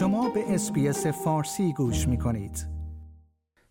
شما به اسپیس فارسی گوش می کنید.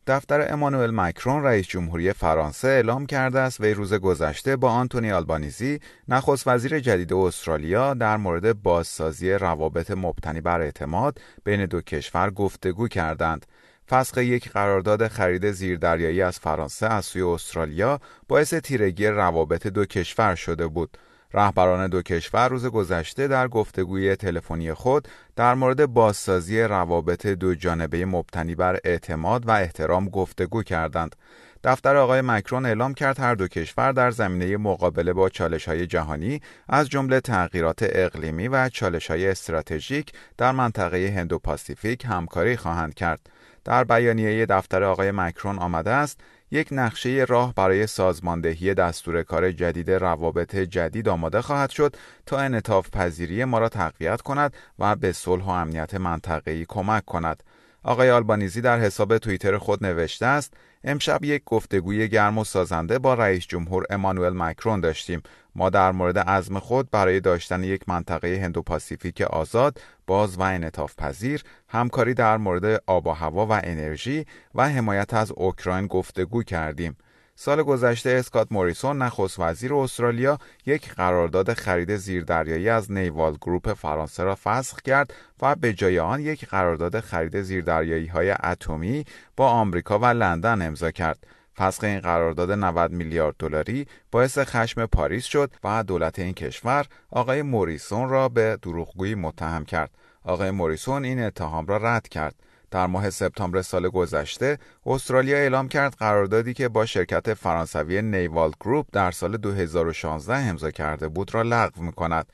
دفتر امانوئل مکرون رئیس جمهوری فرانسه اعلام کرده است وی روز گذشته با آنتونی آلبانیزی نخست وزیر جدید استرالیا در مورد بازسازی روابط مبتنی بر اعتماد بین دو کشور گفتگو کردند. فسخ یک قرارداد خرید زیردریایی از فرانسه از سوی استرالیا باعث تیرگی روابط دو کشور شده بود. رهبران دو کشور روز گذشته در گفتگوی تلفنی خود در مورد بازسازی روابط دو جانبه مبتنی بر اعتماد و احترام گفتگو کردند. دفتر آقای مکرون اعلام کرد هر دو کشور در زمینه مقابله با چالش های جهانی از جمله تغییرات اقلیمی و چالش های استراتژیک در منطقه هندو پاسیفیک همکاری خواهند کرد. در بیانیه دفتر آقای مکرون آمده است یک نقشه راه برای سازماندهی دستور کار جدید روابط جدید آماده خواهد شد تا انعطاف پذیری ما را تقویت کند و به صلح و امنیت منطقه‌ای کمک کند. آقای آلبانیزی در حساب توییتر خود نوشته است امشب یک گفتگوی گرم و سازنده با رئیس جمهور امانوئل مکرون داشتیم ما در مورد عزم خود برای داشتن یک منطقه هندو پاسیفیک آزاد، باز و انعطاف پذیر، همکاری در مورد آب و هوا و انرژی و حمایت از اوکراین گفتگو کردیم. سال گذشته اسکات موریسون نخست وزیر استرالیا یک قرارداد خرید زیردریایی از نیوال گروپ فرانسه را فسخ کرد و به جای آن یک قرارداد خرید زیردریایی های اتمی با آمریکا و لندن امضا کرد. فسخ این قرارداد 90 میلیارد دلاری باعث خشم پاریس شد و دولت این کشور آقای موریسون را به دروغگویی متهم کرد. آقای موریسون این اتهام را رد کرد. در ماه سپتامبر سال گذشته استرالیا اعلام کرد قراردادی که با شرکت فرانسوی Naval Group در سال 2016 امضا کرده بود را لغو می کند.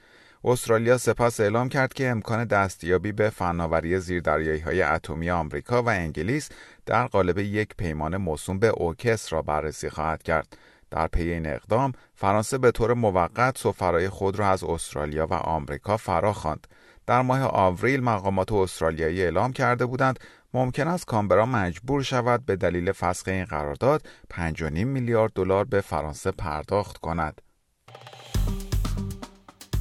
استرالیا سپس اعلام کرد که امکان دستیابی به فناوری زیردریایی های اتمی آمریکا و انگلیس در قالب یک پیمان موسوم به AUKUS را بررسی خواهد کرد. در پی این اقدام فرانسه به طور موقت سفرای خود را از استرالیا و آمریکا فرا خواند. در ماه آوریل مقامات استرالیایی اعلام کرده بودند ممکن است کانبرا مجبور شود به دلیل فسخ این قرارداد 5.5 میلیارد دلار به فرانسه پرداخت کند.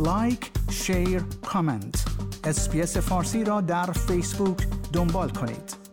like، share، comment. اس‌بی‌اس فارسی را در فیسبوک دنبال کنید.